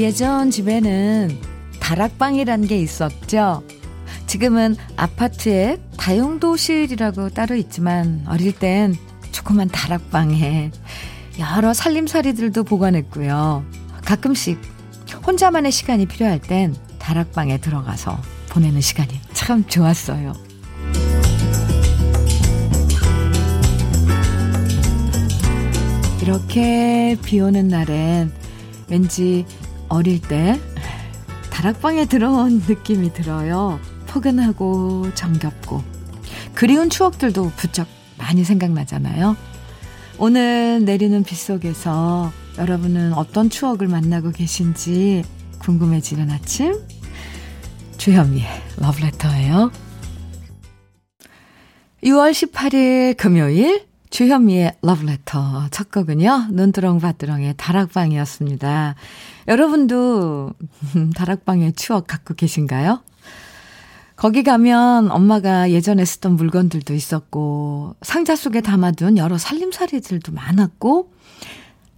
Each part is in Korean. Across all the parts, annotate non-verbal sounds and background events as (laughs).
예전 집에는 다락방이란 게 있었죠. 지금은 아파트에 다용도실이라고 따로 있지만 어릴 땐 조그만 다락방에 여러 살림살이들도 보관했고요. 가끔씩 혼자만의 시간이 필요할 땐 다락방에 들어가서 보내는 시간이 참 좋았어요. 이렇게 비 오는 날엔 왠지 어릴 때 다락방에 들어온 느낌이 들어요. 포근하고 정겹고 그리운 추억들도 부쩍 많이 생각나잖아요. 오늘 내리는 빗 속에서 여러분은 어떤 추억을 만나고 계신지 궁금해지는 아침 주현미의 러브레터예요. 6월 18일 금요일 주현미의 러브레터 첫 곡은요. 눈두렁바두렁의 다락방이었습니다. 여러분도 (laughs) 다락방의 추억 갖고 계신가요? 거기 가면 엄마가 예전에 쓰던 물건들도 있었고 상자 속에 담아둔 여러 살림살이들도 많았고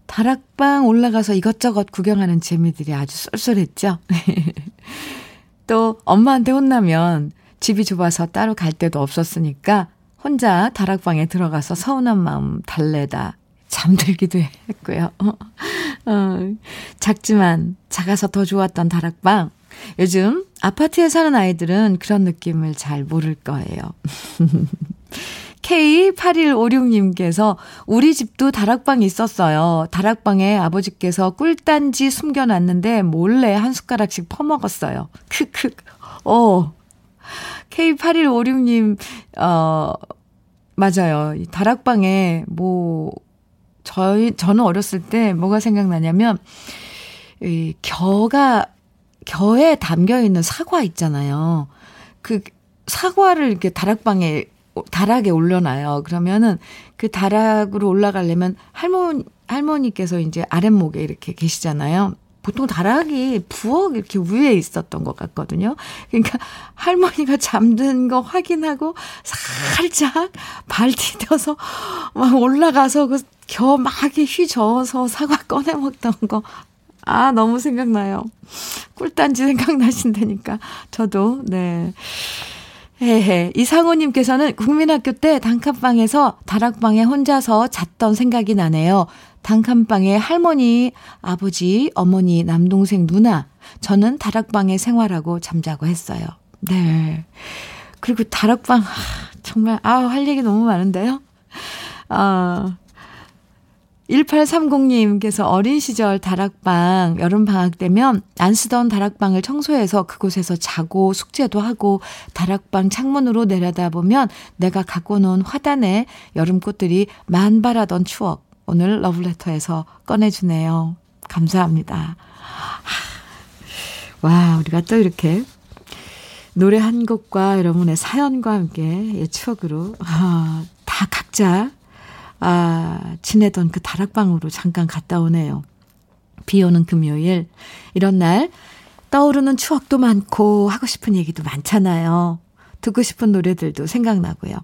다락방 올라가서 이것저것 구경하는 재미들이 아주 쏠쏠했죠. (laughs) 또 엄마한테 혼나면 집이 좁아서 따로 갈 데도 없었으니까 혼자 다락방에 들어가서 서운한 마음 달래다 잠들기도 했고요. (laughs) 어, 작지만 작아서 더 좋았던 다락방. 요즘 아파트에 사는 아이들은 그런 느낌을 잘 모를 거예요. (laughs) K8156님께서 우리 집도 다락방이 있었어요. 다락방에 아버지께서 꿀단지 숨겨놨는데 몰래 한 숟가락씩 퍼먹었어요. 크크. 어. K8156님, 어, 맞아요. 이 다락방에 뭐, 저희, 저는 어렸을 때 뭐가 생각나냐면, 이 겨가, 겨에 담겨 있는 사과 있잖아요. 그 사과를 이렇게 다락방에, 다락에 올려놔요. 그러면은 그 다락으로 올라가려면 할머니, 할머니께서 이제 아랫목에 이렇게 계시잖아요. 보통 다락이 부엌 이렇게 위에 있었던 것 같거든요. 그러니까 할머니가 잠든 거 확인하고 살짝 발 디뎌서 막 올라가서 그 겨막 휘저어서 사과 꺼내 먹던 거. 아, 너무 생각나요. 꿀단지 생각나신다니까. 저도, 네. 헤헤. 이상호님께서는 국민학교 때 단칸방에서 다락방에 혼자서 잤던 생각이 나네요. 단칸방에 할머니, 아버지, 어머니, 남동생, 누나. 저는 다락방에 생활하고 잠자고 했어요. 네. 그리고 다락방, 아, 정말, 아, 할 얘기 너무 많은데요. 아, 1830님께서 어린 시절 다락방, 여름방학 되면 안 쓰던 다락방을 청소해서 그곳에서 자고 숙제도 하고 다락방 창문으로 내려다 보면 내가 갖고 놓은 화단에 여름꽃들이 만발하던 추억. 오늘 러브레터에서 꺼내주네요. 감사합니다. 와, 우리가 또 이렇게 노래 한 곡과 여러분의 사연과 함께 추억으로 아, 다 각자 아, 지내던 그 다락방으로 잠깐 갔다 오네요. 비 오는 금요일. 이런 날 떠오르는 추억도 많고 하고 싶은 얘기도 많잖아요. 듣고 싶은 노래들도 생각나고요.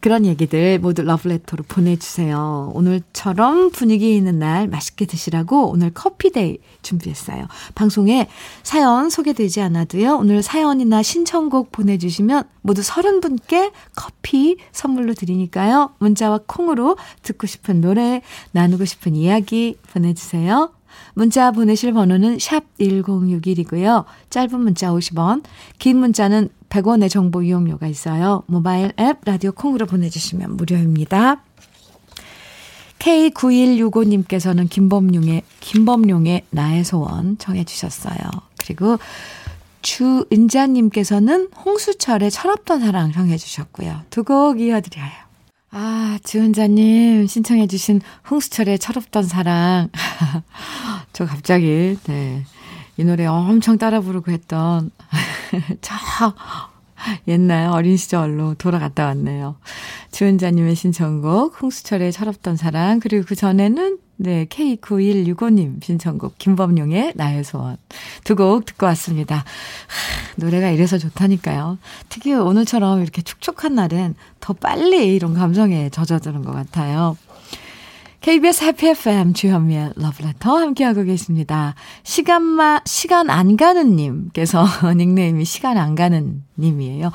그런 얘기들 모두 러브레터로 보내주세요. 오늘처럼 분위기 있는 날 맛있게 드시라고 오늘 커피데이 준비했어요. 방송에 사연 소개되지 않아도요. 오늘 사연이나 신청곡 보내주시면 모두 30분께 커피 선물로 드리니까요. 문자와 콩으로 듣고 싶은 노래, 나누고 싶은 이야기 보내주세요. 문자 보내실 번호는 샵 1061이고요. 짧은 문자 50원, 긴 문자는 100원의 정보 이용료가 있어요. 모바일 앱 라디오 콩으로 보내주시면 무료입니다. K9165님께서는 김범용의, 김범용의 나의 소원 청해 주셨어요. 그리고 주은자님께서는 홍수철의 철없던 사랑 청해 주셨고요. 두 곡 이어드려요. 아, 주은자님 신청해주신 홍수철의 철없던 사랑. (laughs) 저 갑자기, 네. 이 노래 엄청 따라 부르고 했던, (laughs) 저, 옛날 어린 시절로 돌아갔다 왔네요. 주은자님의 신청곡, 홍수철의 철없던 사랑, 그리고 그 전에는 네, K9165님 신청곡, 김범용의 나의 소원. 두 곡 듣고 왔습니다. 하, 노래가 이래서 좋다니까요. 특히 오늘처럼 이렇게 축축한 날은 더 빨리 이런 감성에 젖어드는 것 같아요. KBS 해피 FM 주현미의 러브레터 함께하고 계십니다. 시간마, 시간 안 가는 님께서 (laughs) 닉네임이 시간 안 가는 님이에요.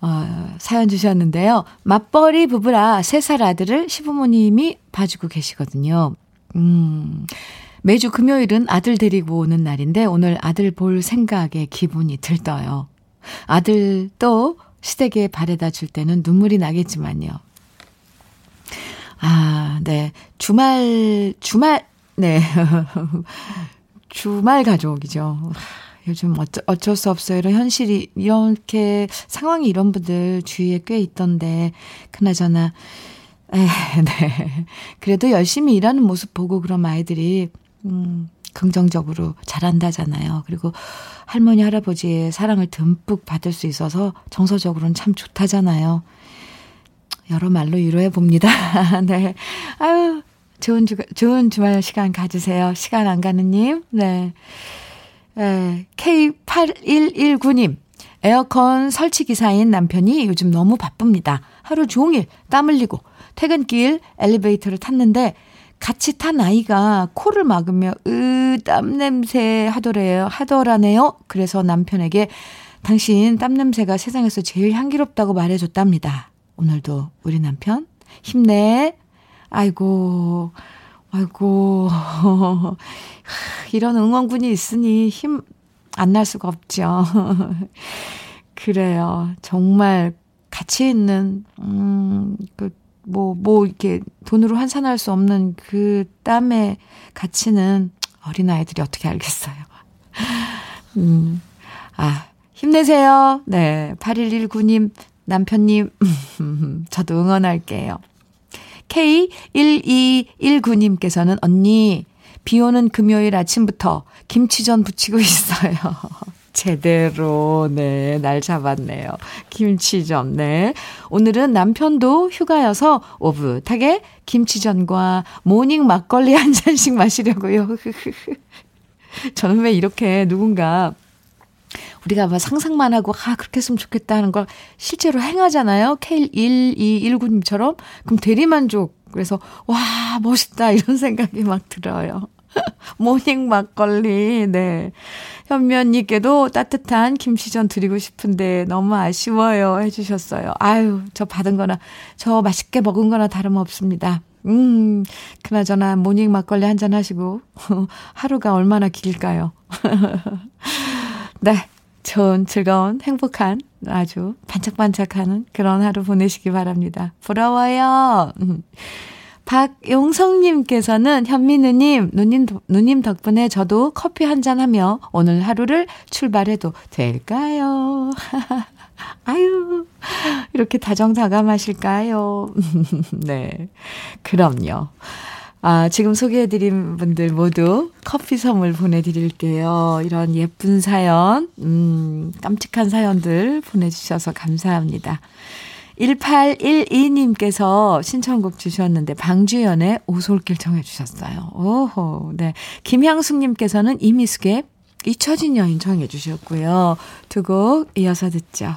어, 사연 주셨는데요. 맞벌이 부부라 세살 아들을 시부모님이 봐주고 계시거든요. 음, 매주 금요일은 아들 데리고 오는 날인데 오늘 아들 볼 생각에 기분이 들떠요. 아들 또 시댁에 바래다 줄 때는 눈물이 나겠지만요. 아, 네. 주말, 주말, 네. (laughs) 주말 가족이죠. 요즘 어쩌, 어쩔 수 없어요. 이런 현실이, 이렇게 상황이 이런 분들 주위에 꽤 있던데, 그나저나, 에, (laughs) 네. 그래도 열심히 일하는 모습 보고 그런 아이들이, 음, 긍정적으로 잘한다잖아요. 그리고 할머니, 할아버지의 사랑을 듬뿍 받을 수 있어서 정서적으로는 참 좋다잖아요. 여러 말로 위로해 봅니다. (laughs) 네. 아유, 좋은 주, 좋은 주말 시간 가지세요. 시간 안 가는 님. 네. 에, K8119님. 에어컨 설치 기사인 남편이 요즘 너무 바쁩니다. 하루 종일 땀 흘리고 퇴근길 엘리베이터를 탔는데 같이 탄 아이가 코를 막으며 으, 땀 냄새 하더래요. 하더라네요. 그래서 남편에게 당신 땀 냄새가 세상에서 제일 향기롭다고 말해줬답니다. 오늘도 우리 남편 힘내. 아이고, 아이고. (laughs) 이런 응원군이 있으니 힘 안 날 수가 없죠. (laughs) 그래요. 정말 가치 있는, 음, 그, 뭐, 뭐, 이렇게 돈으로 환산할 수 없는 그 땀의 가치는 어린아이들이 어떻게 알겠어요. (laughs) 음, 아, 힘내세요. 네. 8119님, 남편님, (laughs) 저도 응원할게요. K1219님께서는 언니, 비 오는 금요일 아침부터 김치전 부치고 있어요. (laughs) 제대로, 네, 날 잡았네요. 김치전, 네. 오늘은 남편도 휴가여서 오붓하게 김치전과 모닝 막걸리 한 잔씩 마시려고요. (laughs) 저는 왜 이렇게 누군가 우리가 막 상상만 하고, 아, 그렇게 했으면 좋겠다 하는 걸 실제로 행하잖아요. K1219님처럼. 그럼 대리만족. 그래서, 와, 멋있다. 이런 (laughs) 생각이 막 들어요. (laughs) 모닝 막걸리, 네. 현면님께도 따뜻한 김치전 드리고 싶은데 너무 아쉬워요. 해주셨어요. 아유, 저 받은 거나, 저 맛있게 먹은 거나 다름없습니다. 음, 그나저나 모닝 막걸리 한 잔 하시고, (laughs) 하루가 얼마나 길까요? 네. 좋은, 즐거운, 행복한, 아주 반짝반짝하는 그런 하루 보내시기 바랍니다. 부러워요. (laughs) 박용성님께서는 현민우님, 누님, 누님 덕분에 저도 커피 한 잔 하며 오늘 하루를 출발해도 될까요? (laughs) 아유, 이렇게 다정다감하실까요? (laughs) 네. 그럼요. 아, 지금 소개해드린 분들 모두 커피 선물 보내드릴게요. 이런 예쁜 사연, 음, 깜찍한 사연들 보내주셔서 감사합니다. 1812님께서 신청곡 주셨는데, 방주연의 오솔길 정해 주셨어요. 오호, 네. 김향숙 님께서는 이미숙의 잊혀진 여인 정해 주셨고요. 두 곡 이어서 듣죠.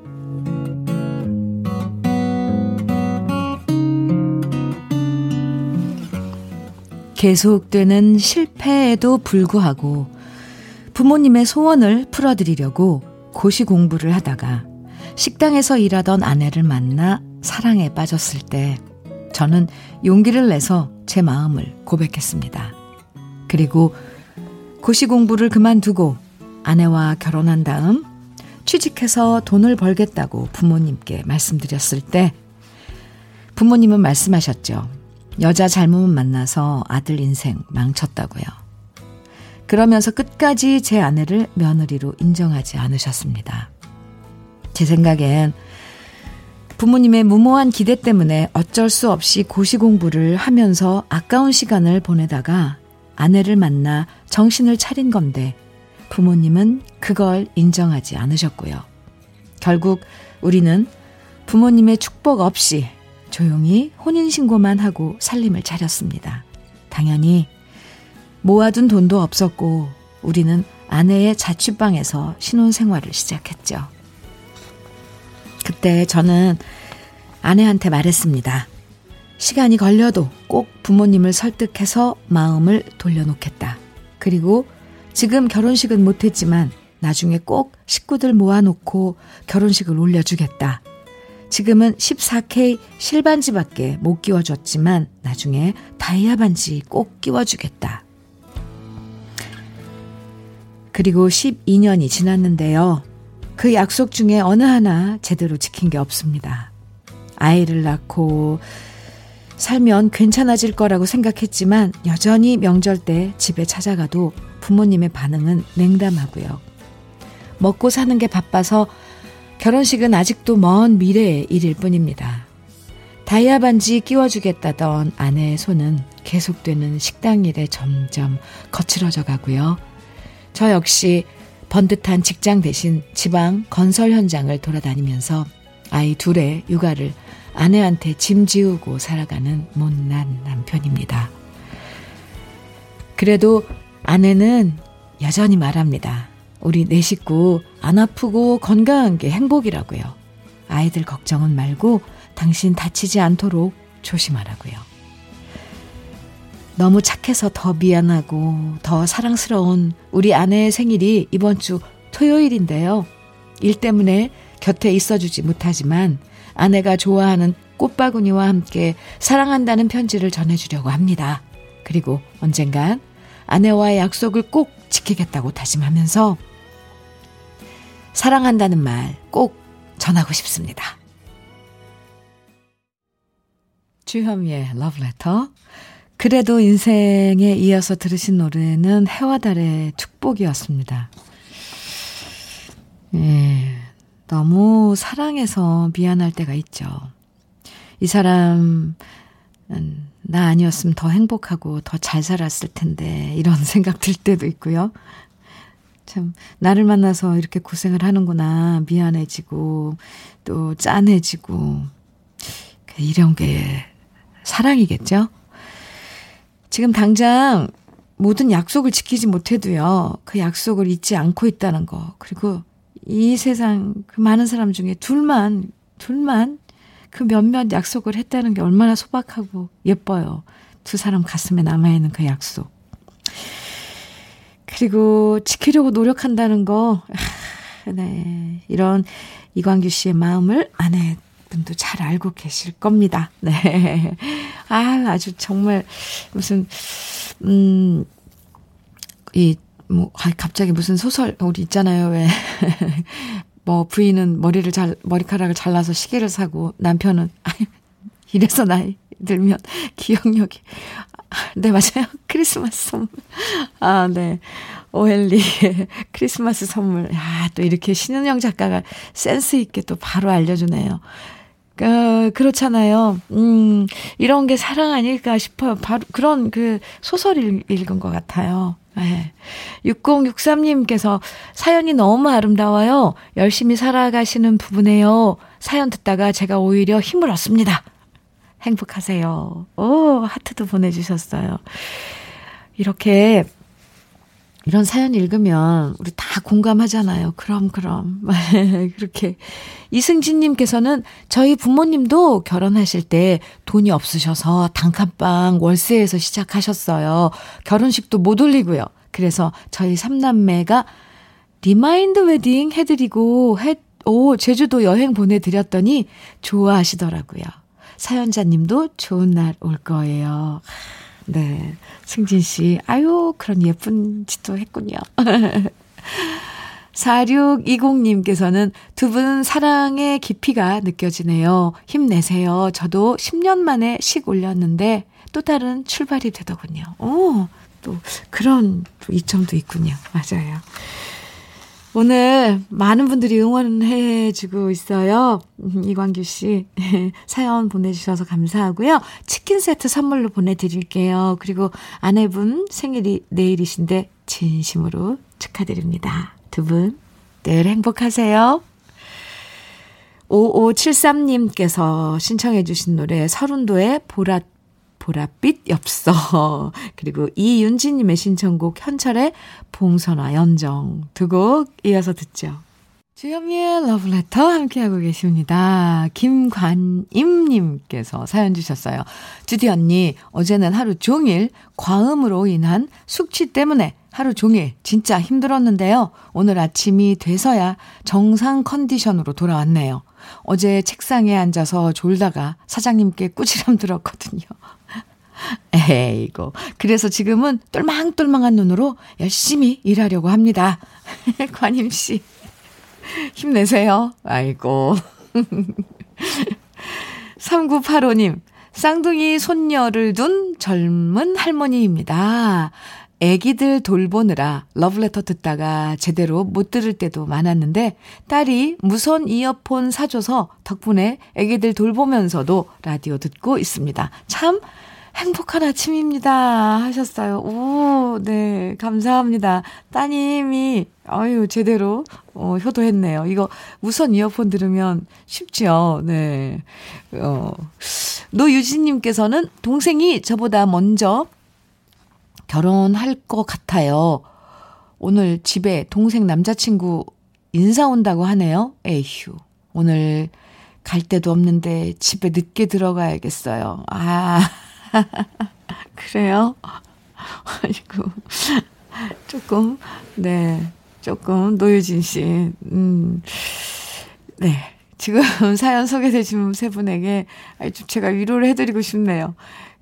계속되는 실패에도 불구하고 부모님의 소원을 풀어드리려고 고시 공부를 하다가 식당에서 일하던 아내를 만나 사랑에 빠졌을 때 저는 용기를 내서 제 마음을 고백했습니다. 그리고 고시 공부를 그만두고 아내와 결혼한 다음 취직해서 돈을 벌겠다고 부모님께 말씀드렸을 때 부모님은 말씀하셨죠. 여자 잘못 만나서 아들 인생 망쳤다고요. 그러면서 끝까지 제 아내를 며느리로 인정하지 않으셨습니다. 제 생각엔 부모님의 무모한 기대 때문에 어쩔 수 없이 고시 공부를 하면서 아까운 시간을 보내다가 아내를 만나 정신을 차린 건데 부모님은 그걸 인정하지 않으셨고요. 결국 우리는 부모님의 축복 없이 조용히 혼인신고만 하고 살림을 차렸습니다. 당연히 모아둔 돈도 없었고 우리는 아내의 자취방에서 신혼생활을 시작했죠. 그때 저는 아내한테 말했습니다. 시간이 걸려도 꼭 부모님을 설득해서 마음을 돌려놓겠다. 그리고 지금 결혼식은 못했지만 나중에 꼭 식구들 모아놓고 결혼식을 올려주겠다. 지금은 14K 실반지밖에 못 끼워줬지만 나중에 다이아 반지 꼭 끼워주겠다. 그리고 12년이 지났는데요. 그 약속 중에 어느 하나 제대로 지킨 게 없습니다. 아이를 낳고 살면 괜찮아질 거라고 생각했지만 여전히 명절 때 집에 찾아가도 부모님의 반응은 냉담하고요. 먹고 사는 게 바빠서 결혼식은 아직도 먼 미래의 일일 뿐입니다. 다이아 반지 끼워주겠다던 아내의 손은 계속되는 식당 일에 점점 거칠어져 가고요. 저 역시 번듯한 직장 대신 지방 건설 현장을 돌아다니면서 아이 둘의 육아를 아내한테 짐 지우고 살아가는 못난 남편입니다. 그래도 아내는 여전히 말합니다. 우리 네 식구 안 아프고 건강한 게 행복이라고요. 아이들 걱정은 말고 당신 다치지 않도록 조심하라고요. 너무 착해서 더 미안하고 더 사랑스러운 우리 아내의 생일이 이번 주 토요일인데요. 일 때문에 곁에 있어주지 못하지만 아내가 좋아하는 꽃바구니와 함께 사랑한다는 편지를 전해주려고 합니다. 그리고 언젠간 아내와의 약속을 꼭 지키겠다고 다짐하면서 사랑한다는 말 꼭 전하고 싶습니다. 주현미의 러브레터. 그래도 인생에 이어서 들으신 노래는 해와 달의 축복이었습니다. 예, 너무 사랑해서 미안할 때가 있죠. 이 사람, 나 아니었으면 더 행복하고 더 잘 살았을 텐데, 이런 (laughs) 생각 들 때도 있고요. 참, 나를 만나서 이렇게 고생을 하는구나. 미안해지고, 또 짠해지고. 이런 게 사랑이겠죠? 지금 당장 모든 약속을 지키지 못해도요, 그 약속을 잊지 않고 있다는 거. 그리고 이 세상 그 많은 사람 중에 둘만, 둘만 그 몇몇 약속을 했다는 게 얼마나 소박하고 예뻐요. 두 사람 가슴에 남아있는 그 약속. 그리고 지키려고 노력한다는 거, 네. 이런 이광규 씨의 마음을 아내 분도 잘 알고 계실 겁니다. 네. 아, 아주 정말 무슨, 음, 이, 뭐, 아, 갑자기 무슨 소설, 우리 있잖아요, 왜. (laughs) 뭐, 부인은 머리를 잘, 머리카락을 잘라서 시계를 사고, 남편은, (laughs) 아, 이래서 나이 들면 기억력이. (laughs) 네, 맞아요. (laughs) 크리스마스 선물. 아, 네. 오헬리의 (laughs) 크리스마스 선물. 야, 또 이렇게 신은영 작가가 센스 있게 또 바로 알려주네요. 어, 그렇잖아요. 음, 이런 게 사랑 아닐까 싶어요. 바로 그런 그 소설 을 읽은 것 같아요. 네. 6063님께서 사연이 너무 아름다워요. 열심히 살아가시는 부분에요. 사연 듣다가 제가 오히려 힘을 얻습니다. 행복하세요. 오, 하트도 보내주셨어요. 이렇게 이런 사연 읽으면 우리 다 공감하잖아요. 그럼, 그럼. (laughs) 그렇게. 이승진님께서는 저희 부모님도 결혼하실 때 돈이 없으셔서 단칸방 월세에서 시작하셨어요. 결혼식도 못 올리고요. 그래서 저희 삼남매가 리마인드 웨딩 해드리고, 해, 오, 제주도 여행 보내드렸더니 좋아하시더라고요. 사연자님도 좋은 날 올 거예요. 네. 승진 씨, 아유, 그런 예쁜 짓도 했군요. (laughs) 4620님께서는 두 분 사랑의 깊이가 느껴지네요. 힘내세요. 저도 10년 만에 식 올렸는데 또 다른 출발이 되더군요. 오, 또 그런 이점도 있군요. 맞아요. 오늘 많은 분들이 응원해 주고 있어요. 음, 이광규 씨 (laughs) 사연 보내주셔서 감사하고요. 치킨 세트 선물로 보내드릴게요. 그리고 아내분 생일이 내일이신데 진심으로 축하드립니다. 두분늘 행복하세요. 5573님께서 신청해 주신 노래 서른도의 보랏 보랏빛 엽서 (laughs) 그리고 이윤지님의 신청곡 현철의 봉선화 연정 두 곡 이어서 듣죠. 주현미의 러브레터 함께하고 계십니다. 김관임님께서 사연 주셨어요. 주디 언니, 어제는 하루 종일 과음으로 인한 숙취 때문에 하루 종일 진짜 힘들었는데요. 오늘 아침이 돼서야 정상 컨디션으로 돌아왔네요. 어제 책상에 앉아서 졸다가 사장님께 꾸지람 들었거든요. (laughs) 에이고. 그래서 지금은 똘망똘망한 눈으로 열심히 일하려고 합니다. (laughs) 관임 씨. 힘내세요. 아이고. (laughs) 3985님. 쌍둥이 손녀를 둔 젊은 할머니입니다. 애기들 돌보느라 러브레터 듣다가 제대로 못 들을 때도 많았는데 딸이 무선 이어폰 사줘서 덕분에 애기들 돌보면서도 라디오 듣고 있습니다. 참 행복한 아침입니다. 하셨어요. 오, 네. 감사합니다. 따님이, 아유, 제대로, 어, 효도했네요. 이거 무선 이어폰 들으면 쉽죠. 네. 어, 노유진님께서는 동생이 저보다 먼저 결혼할 것 같아요. 오늘 집에 동생 남자친구 인사 온다고 하네요. 에휴. 오늘 갈 데도 없는데 집에 늦게 들어가야겠어요. 아. (laughs) 그래요? 아이고. 조금, 네. 조금, 노유진 씨. 음. 네. 지금 (laughs) 사연 소개되신 세 분에게 제가 위로를 해드리고 싶네요.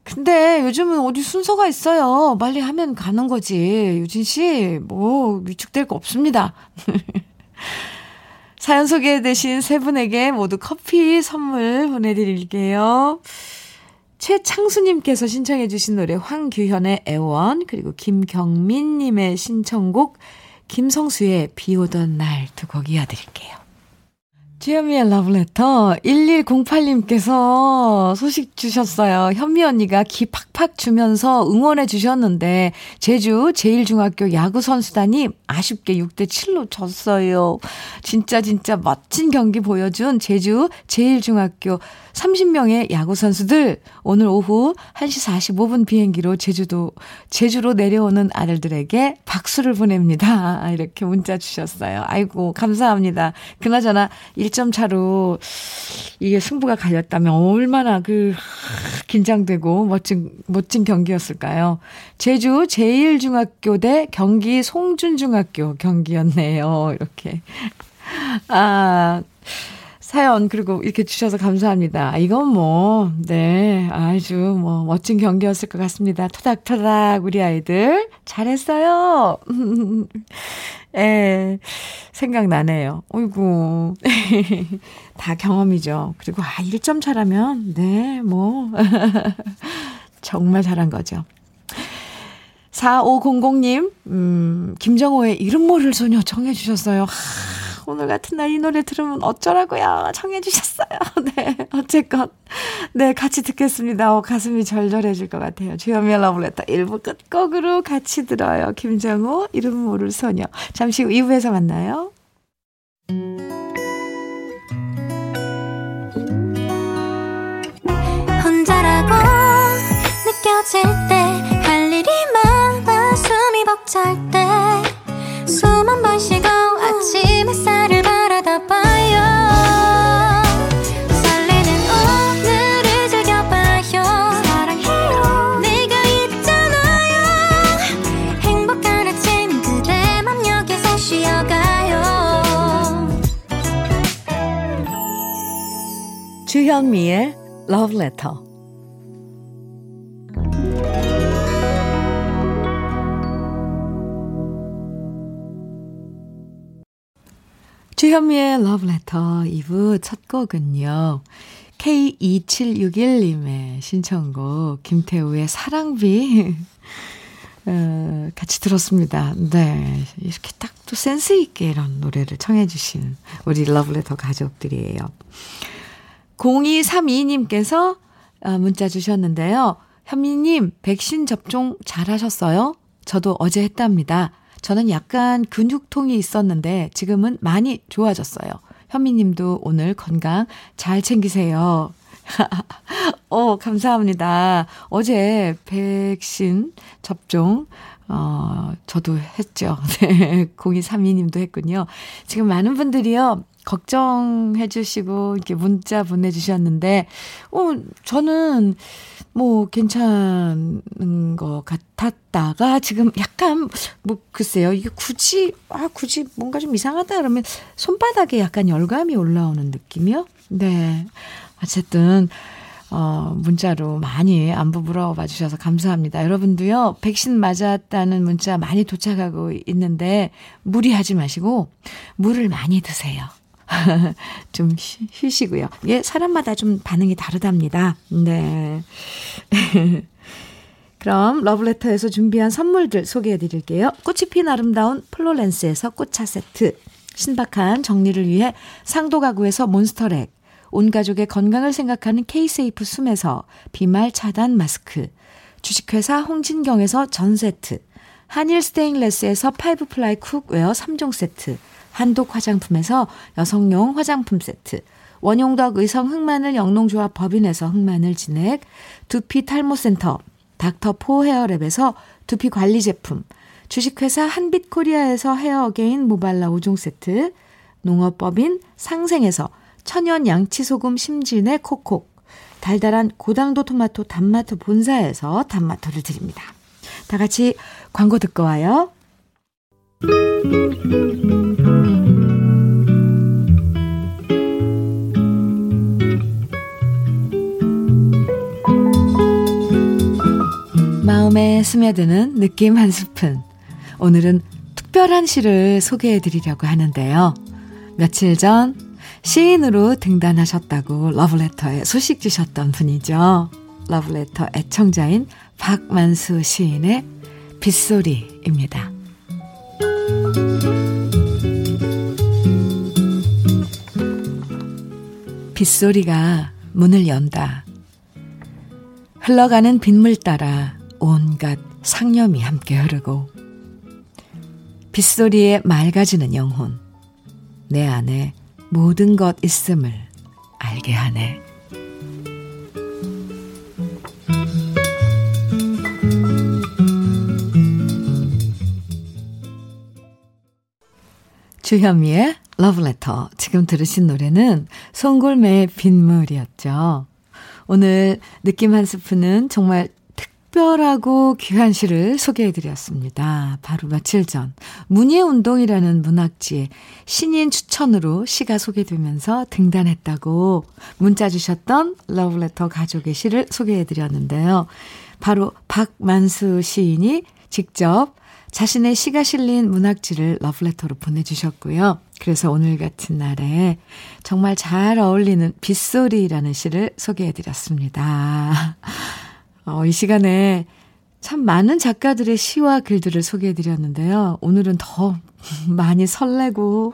근데 요즘은 어디 순서가 있어요. 빨리 하면 가는 거지. 유진 씨, 뭐, 위축될 거 없습니다. (laughs) 사연 소개되신 세 분에게 모두 커피 선물 보내드릴게요. 최창수님께서 신청해 주신 노래 황규현의 애원, 그리고 김경민님의 신청곡 김성수의 비 오던 날 두 곡 이어드릴게요. 주현미의 러브레터 1108님께서 소식 주셨어요. 현미 언니가 기 팍팍 주면서 응원해 주셨는데 제주 제일중학교 야구 선수단이 아쉽게 6대 7로 졌어요. 진짜 진짜 멋진 경기 보여준 제주 제일중학교 30명의 야구 선수들 오늘 오후 1시 45분 비행기로 제주도 제주로 내려오는 아들들에게 박수를 보냅니다. 이렇게 문자 주셨어요. 아이고 감사합니다. 그나저나 1점 차로 이게 승부가 갈렸다면 얼마나 그 긴장되고 멋진 멋진 경기였을까요? 제주 제일중학교 대 경기 송준중학교 경기였네요. 이렇게 아 사연 그리고 이렇게 주셔서 감사합니다. 이건 뭐, 네, 아주 뭐 멋진 경기였을 것 같습니다. 토닥토닥 우리 아이들 잘했어요. (laughs) 예, 생각나네요. 어이구. (laughs) 다 경험이죠. 그리고 아, 1점 차라면, 네, 뭐. (laughs) 정말 잘한 거죠. 4500님, 음, 김정호의 이름 모를 소녀 청해주셨어요. 하, 오늘 같은 날 이 노래 들으면 어쩌라고요. 청해주셨어요. (laughs) 네. 어쨌건. 네, 같이 듣겠습니다. 어, 가슴이 절절해질 것 같아요. 주현미의 러브레터 1부 끝곡으로 같이 들어요. 김정우, 이름 모를 소녀. 잠시 후 2부에서 만나요. 혼자라고 느껴질 때 할 일이 많아 숨이 벅찰 때숨 한번쉬 주현미의 Love Letter. 주현미의 Love Letter 2부 첫 곡은요. K2761님의 신청곡 김태우의 사랑비 (laughs) 어, 같이 들었습니다. 네. 이렇게 딱 또 센스있게 이런 노래를 청해주신 우리 러브레터 가족들이에요. 0232님께서 어, 문자 주셨는데요. 현미님, 백신 접종 잘 하셨어요? 저도 어제 했답니다. 저는 약간 근육통이 있었는데 지금은 많이 좋아졌어요. 현미님도 오늘 건강 잘 챙기세요. (laughs) 어, 감사합니다. 어제 백신 접종, 어, 저도 했죠. (laughs) 네. 0232님도 했군요. 지금 많은 분들이요. 걱정해 주시고, 이렇게 문자 보내 주셨는데, 어, 저는 뭐 괜찮은 것 같았다가 지금 약간, 뭐 글쎄요. 이게 굳이, 아, 굳이 뭔가 좀 이상하다 그러면 손바닥에 약간 열감이 올라오는 느낌이요? 네. 어쨌든, 어, 문자로 많이 안부 물어봐 주셔서 감사합니다. 여러분도요, 백신 맞았다는 문자 많이 도착하고 있는데, 무리하지 마시고, 물을 많이 드세요. (laughs) 좀 쉬시고요. 예, 사람마다 좀 반응이 다르답니다. 네. (laughs) 그럼 러브레터에서 준비한 선물들 소개해 드릴게요. 꽃이 핀 아름다운 플로렌스에서 꽃차 세트, 신박한 정리를 위해 상도 가구에서 몬스터렉, 온 가족의 건강을 생각하는 케이세이프 숨에서 비말 차단 마스크, 주식회사 홍진경에서 전 세트, 한일 스테인레스에서 five ply cookware 3종 세트, 한독 화장품에서 여성용 화장품 세트, 원용덕 의성 흑마늘 영농조합 법인에서 흑마늘 진액, 두피 탈모센터, 닥터포 헤어랩에서 두피 관리 제품, 주식회사 한빛코리아에서 헤어게인 모발라 5종 세트, 농업법인 상생에서 천연 양치소금 심진의 콕콕, 달달한 고당도 토마토 단마토 본사에서 단마토를 드립니다. 다 같이 광고 듣고 와요. 마음에 스며드는 느낌 한 스푼. 오늘은 특별한 시를 소개해 드리려고 하는데요. 며칠 전 시인으로 등단하셨다고 러브레터에 소식 주셨던 분이죠. 러브레터 애청자인 박만수 시인의 빗소리입니다. 빗소리가 문을 연다. 흘러가는 빗물 따라 온갖 상념이 함께 흐르고 빗소리에 맑아지는 영혼 내 안에 모든 것 있음을 알게 하네. 주현미의 러브레터. 지금 들으신 노래는 송골매의 빗물이었죠. 오늘 느낌 한 스푼은 정말 특별하고 귀한 시를 소개해 드렸습니다. 바로 며칠 전 문예 운동이라는 문학지에 신인 추천으로 시가 소개되면서 등단했다고 문자 주셨던 러브레터 가족의 시를 소개해 드렸는데요. 바로 박만수 시인이 직접 자신의 시가 실린 문학지를 러브레터로 보내주셨고요. 그래서 오늘 같은 날에 정말 잘 어울리는 빗소리라는 시를 소개해 드렸습니다. (laughs) 어, 이 시간에 참 많은 작가들의 시와 글들을 소개해 드렸는데요. 오늘은 더 (laughs) 많이 설레고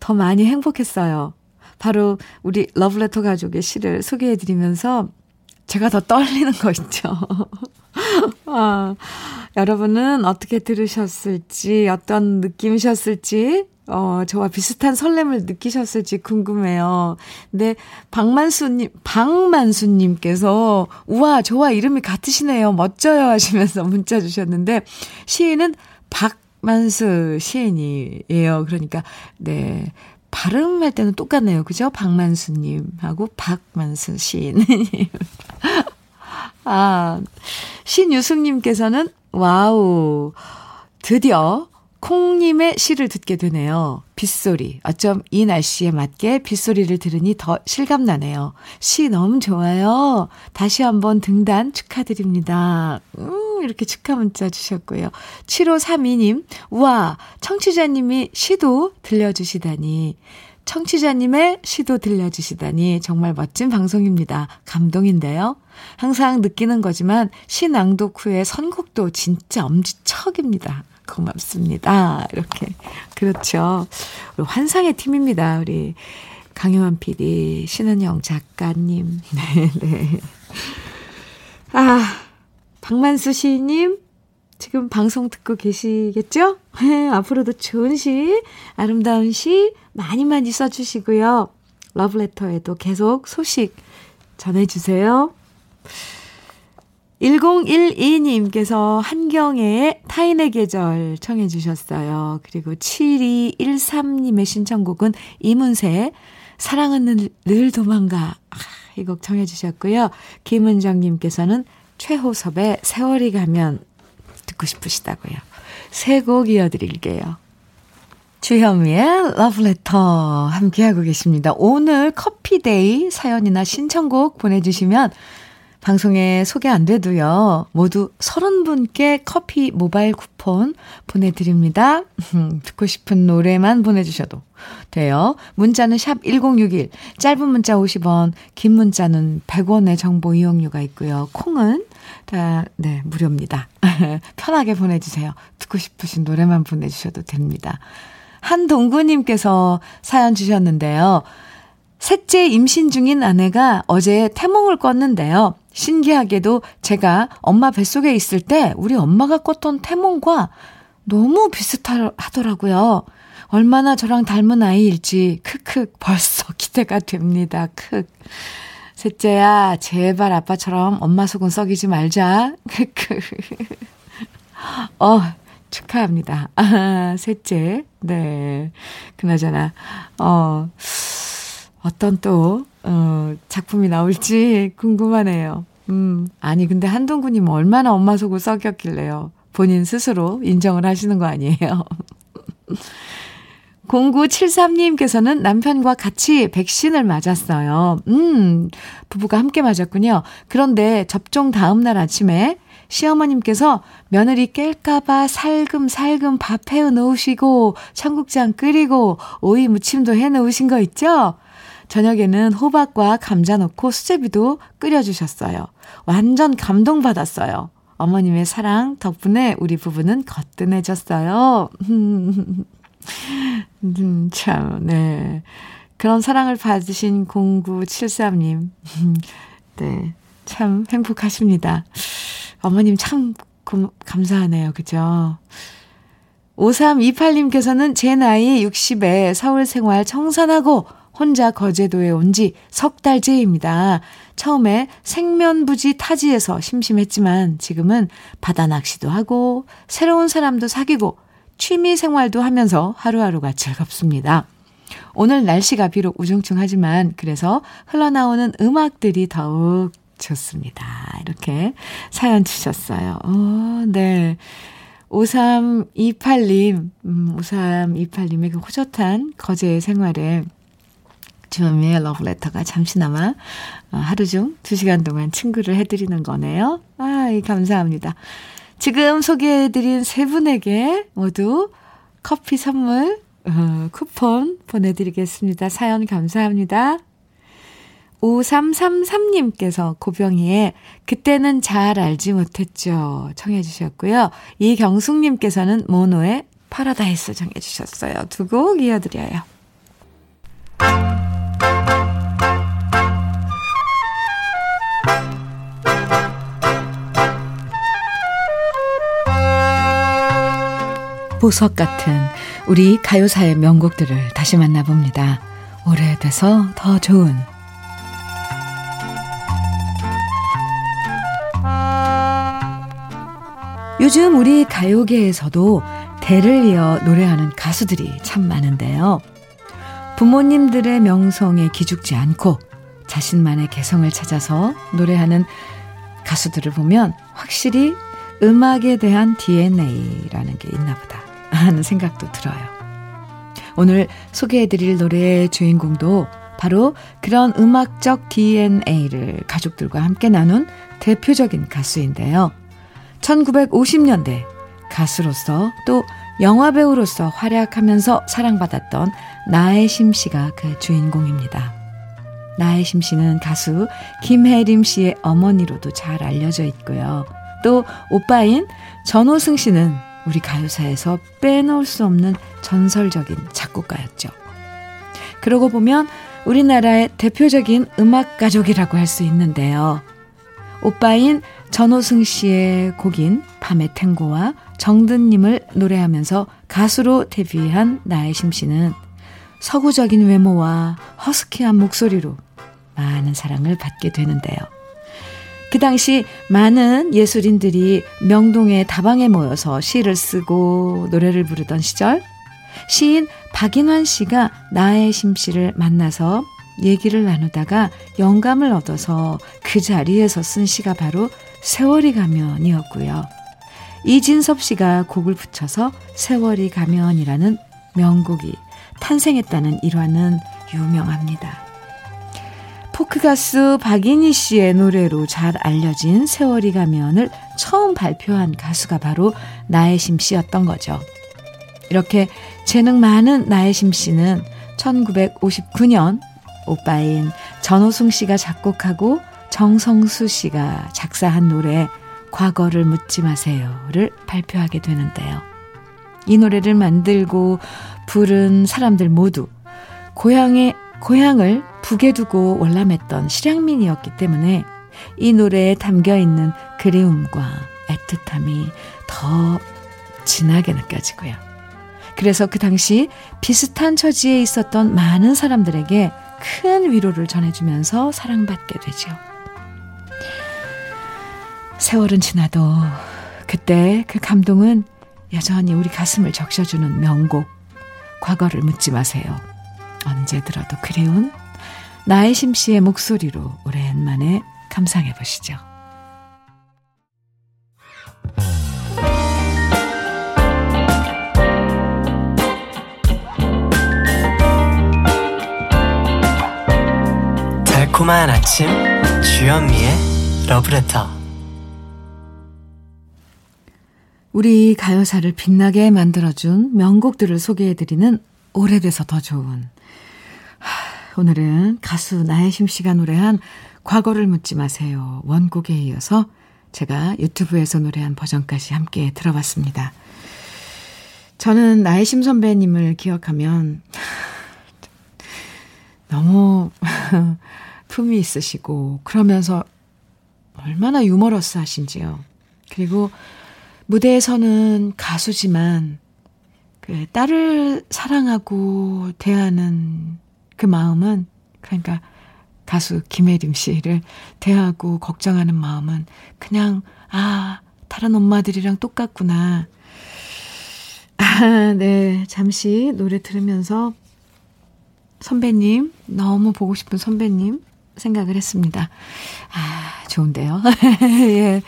더 많이 행복했어요. 바로 우리 러브레터 가족의 시를 소개해 드리면서 제가 더 떨리는 거 있죠. (laughs) (laughs) 아, 여러분은 어떻게 들으셨을지, 어떤 느낌이셨을지, 어, 저와 비슷한 설렘을 느끼셨을지 궁금해요. 근데 박만수님, 박만수님께서, 우와, 저와 이름이 같으시네요. 멋져요. 하시면서 (laughs) 문자 주셨는데, 시인은 박만수 시인이에요. 그러니까, 네. 발음할 때는 똑같네요. 그죠? 박만수님하고 박만수 시인님. (laughs) 아, 신유숙님께서는, 와우, 드디어 콩님의 시를 듣게 되네요. 빗소리. 어쩜 이 날씨에 맞게 빗소리를 들으니 더 실감나네요. 시 너무 좋아요. 다시 한번 등단 축하드립니다. 음, 이렇게 축하 문자 주셨고요. 7532님, 우와, 청취자님이 시도 들려주시다니. 청취자님의 시도 들려주시다니 정말 멋진 방송입니다. 감동인데요. 항상 느끼는 거지만 시 낭독 후에 선곡도 진짜 엄지척입니다. 고맙습니다. 이렇게. 그렇죠. 환상의 팀입니다. 우리 강효환 PD, 신은영 작가님. (laughs) 네, 네. 아, 박만수 시인님, 지금 방송 듣고 계시겠죠? 앞으로도 좋은 시, 아름다운 시 많이 많이 써주시고요. 러브레터에도 계속 소식 전해주세요. 1012님께서 한경애의 타인의 계절 청해 주셨어요. 그리고 7213님의 신청곡은 이문세의 사랑은 늘, 늘 도망가. 아, 이곡 청해 주셨고요. 김은정님께서는 최호섭의 세월이 가면 듣고 싶으시다고요. 세 곡 이어드릴게요. 주현미의 러브레터 함께하고 계십니다. 오늘 커피데이 사연이나 신청곡 보내주시면 방송에 소개 안 돼도요. 모두 30분께 커피 모바일 쿠폰 보내드립니다. 듣고 싶은 노래만 보내주셔도 돼요. 문자는 샵 1061, 짧은 문자 50원, 긴 문자는 100원의 정보 이용료가 있고요. 콩은 다, 네, 무료입니다. (laughs) 편하게 보내주세요. 듣고 싶으신 노래만 보내주셔도 됩니다. 한동구님께서 사연 주셨는데요. 셋째 임신 중인 아내가 어제 태몽을 꿨는데요. 신기하게도 제가 엄마 뱃속에 있을 때 우리 엄마가 꿨던 태몽과 너무 비슷하더라고요. 얼마나 저랑 닮은 아이일지 크크 벌써 (laughs) 기대가 됩니다. 크. 셋째야, 제발 아빠처럼 엄마 속은 썩이지 말자. (laughs) 어, 축하합니다. 아, (laughs) 셋째. 네. 그나저나, 어, 어떤 또, 어, 작품이 나올지 궁금하네요. 음, 아니, 근데 한동구님 얼마나 엄마 속을 썩였길래요. 본인 스스로 인정을 하시는 거 아니에요. (laughs) 0973님께서는 남편과 같이 백신을 맞았어요. 음, 부부가 함께 맞았군요. 그런데 접종 다음 날 아침에 시어머님께서 며느리 깰까봐 살금살금 밥 해어 놓으시고 청국장 끓이고 오이 무침도 해 놓으신 거 있죠? 저녁에는 호박과 감자 넣고 수제비도 끓여주셨어요. 완전 감동받았어요. 어머님의 사랑 덕분에 우리 부부는 거뜬해졌어요. (laughs) 음, 참, 네. 그런 사랑을 받으신 0973님. (laughs) 네. 참 행복하십니다. 어머님 참 고, 감사하네요. 그죠? 5328님께서는 제 나이 60에 서울 생활 청산하고 혼자 거제도에 온 지 석 달째입니다. 처음에 생면부지 타지에서 심심했지만 지금은 바다 낚시도 하고 새로운 사람도 사귀고 취미 생활도 하면서 하루하루가 즐겁습니다. 오늘 날씨가 비록 우중충하지만 그래서 흘러나오는 음악들이 더욱 좋습니다. 이렇게 사연 주셨어요. 어, 네. 5328님, 음, 5328님의 그 호젓한 거제 생활에 주현미의 러브레터가 잠시나마 어, 하루 중 2시간 동안 친구를 해드리는 거네요. 아, 감사합니다. 지금 소개해드린 세 분에게 모두 커피 선물 어, 쿠폰 보내드리겠습니다. 사연 감사합니다. 5333님께서 고병희의 그때는 잘 알지 못했죠. 청해 주셨고요. 이경숙님께서는 모노의 파라다이스 청해 주셨어요. 두 곡 이어드려요. 보석 같은 우리 가요사의 명곡들을 다시 만나봅니다. 오래돼서 더 좋은 요즘 우리 가요계에서도 대를 이어 노래하는 가수들이 참 많은데요. 부모님들의 명성에 기죽지 않고 자신만의 개성을 찾아서 노래하는 가수들을 보면 확실히 음악에 대한 DNA라는 게 있나 보다 하는 생각도 들어요. 오늘 소개해드릴 노래의 주인공도 바로 그런 음악적 DNA를 가족들과 함께 나눈 대표적인 가수인데요. 1950년대 가수로서 또 영화배우로서 활약하면서 사랑받았던 나혜심 씨가 그 주인공입니다. 나혜심 씨는 가수 김혜림 씨의 어머니로도 잘 알려져 있고요. 또 오빠인 전호승 씨는 우리 가요사에서 빼놓을 수 없는 전설적인 작곡가였죠. 그러고 보면 우리나라의 대표적인 음악 가족이라고 할 수 있는데요. 오빠인 전호승 씨의 곡인 밤의 탱고와 정든님을 노래하면서 가수로 데뷔한 나혜심 씨는 서구적인 외모와 허스키한 목소리로 많은 사랑을 받게 되는데요. 그 당시 많은 예술인들이 명동의 다방에 모여서 시를 쓰고 노래를 부르던 시절 시인 박인환 씨가 나혜심 씨를 만나서 얘기를 나누다가 영감을 얻어서 그 자리에서 쓴 시가 바로 세월이 가면이었고요. 이진섭 씨가 곡을 붙여서 세월이 가면이라는 명곡이 탄생했다는 일화는 유명합니다. 포크 가수 박인희 씨의 노래로 잘 알려진 세월이 가면을 처음 발표한 가수가 바로 나혜심 씨였던 거죠. 이렇게 재능 많은 나혜심 씨는 1959년 오빠인 전호승 씨가 작곡하고 정성수 씨가 작사한 노래 과거를 묻지 마세요를 발표하게 되는데요. 이 노래를 만들고 부른 사람들 모두 고향에 고향을 북에 두고 월남했던 실향민이었기 때문에 이 노래에 담겨 있는 그리움과 애틋함이 더 진하게 느껴지고요. 그래서 그 당시 비슷한 처지에 있었던 많은 사람들에게 큰 위로를 전해주면서 사랑받게 되죠. 세월은 지나도 그때 그 감동은 여전히 우리 가슴을 적셔주는 명곡. 과거를 묻지 마세요. 언제 들어도 그리운 나의심 씨의 목소리로 오랜만에 감상해 보시죠. 달콤한 아침 주현미의 러브레터 우리 가요사를 빛나게 만들어준 명곡들을 소개해드리는 오래돼서 더 좋은 오늘은 가수 나혜심 씨가 노래한 과거를 묻지 마세요 원곡에 이어서 제가 유튜브에서 노래한 버전까지 함께 들어봤습니다. 저는 나혜심 선배님을 기억하면 너무 (laughs) 품이 있으시고 그러면서 얼마나 유머러스 하신지요. 그리고 무대에서는 가수지만 그 딸을 사랑하고 대하는 그 마음은 그러니까 가수 김혜림 씨를 대하고 걱정하는 마음은 그냥 아 다른 엄마들이랑 똑같구나. 아, 네. 잠시 노래 들으면서 선배님, 너무 보고 싶은 선배님 생각을 했습니다. 아, 좋은데요. (laughs) 예.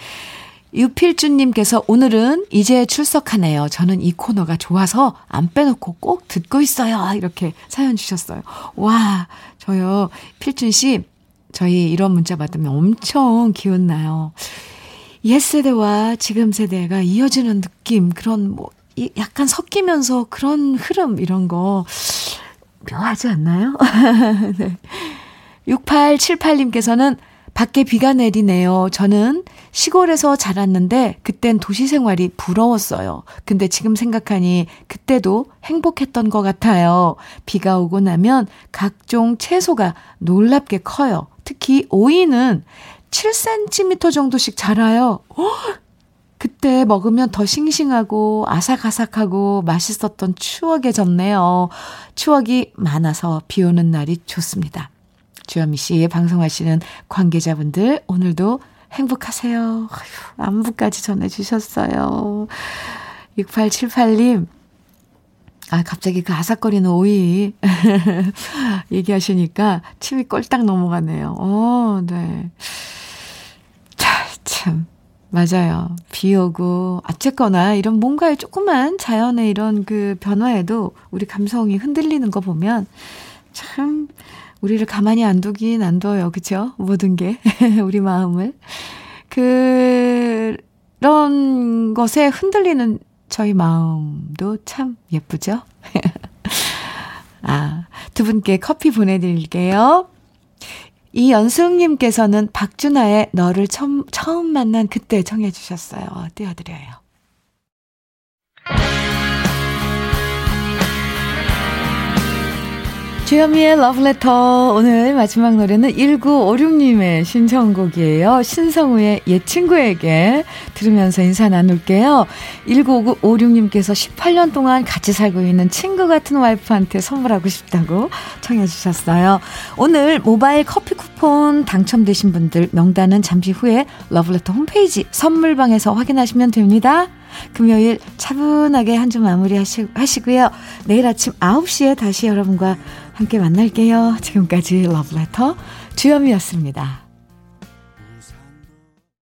유필주님께서 오늘은 이제 출석하네요. 저는 이 코너가 좋아서 안 빼놓고 꼭 듣고 있어요. 이렇게 사연 주셨어요. 와, 저요. 필준 씨, 저희 이런 문자 받으면 엄청 기운나요. 옛 세대와 지금 세대가 이어지는 느낌, 그런 뭐, 약간 섞이면서 그런 흐름, 이런 거, 묘하지 않나요? (laughs) 네. 6878님께서는 밖에 비가 내리네요. 저는 시골에서 자랐는데 그땐 도시 생활이 부러웠어요. 근데 지금 생각하니 그때도 행복했던 것 같아요. 비가 오고 나면 각종 채소가 놀랍게 커요. 특히 오이는 7cm 정도씩 자라요. 그때 먹으면 더 싱싱하고 아삭아삭하고 맛있었던 추억에 졌네요. 추억이 많아서 비 오는 날이 좋습니다. 주현미 씨 방송하시는 관계자분들 오늘도 행복하세요. 아휴, 안부까지 전해주셨어요. 6878님, 아, 갑자기 그 아삭거리는 오이 (laughs) 얘기하시니까 침이 꼴딱 넘어가네요. 어, 네. 자, 참. 맞아요. 비 오고, 어쨌거나 이런 뭔가의 조그만 자연의 이런 그 변화에도 우리 감성이 흔들리는 거 보면 참 우리를 가만히 안 두긴 안 둬요. 그쵸? 모든 게. (laughs) 우리 마음을. 그런 것에 흔들리는 저희 마음도 참 예쁘죠? (laughs) 아, 두 분께 커피 보내드릴게요. 이연숙님께서는 박준하의 너를 처음, 처음 만난 그때 청해주셨어요. 띄워드려요. 주현미의 러브레터. 오늘 마지막 노래는 1956님의 신청곡이에요. 신성우의 옛 친구에게 들으면서 인사 나눌게요. 1956님께서 18년 동안 같이 살고 있는 친구 같은 와이프한테 선물하고 싶다고 청해주셨어요. 오늘 모바일 커피 쿠폰 당첨되신 분들 명단은 잠시 후에 러브레터 홈페이지 선물방에서 확인하시면 됩니다. 금요일 차분하게 한 주 마무리 하시, 하시고요. 내일 아침 9시에 다시 여러분과 함께 만날게요. 지금까지 러브레터 주현미였습니다.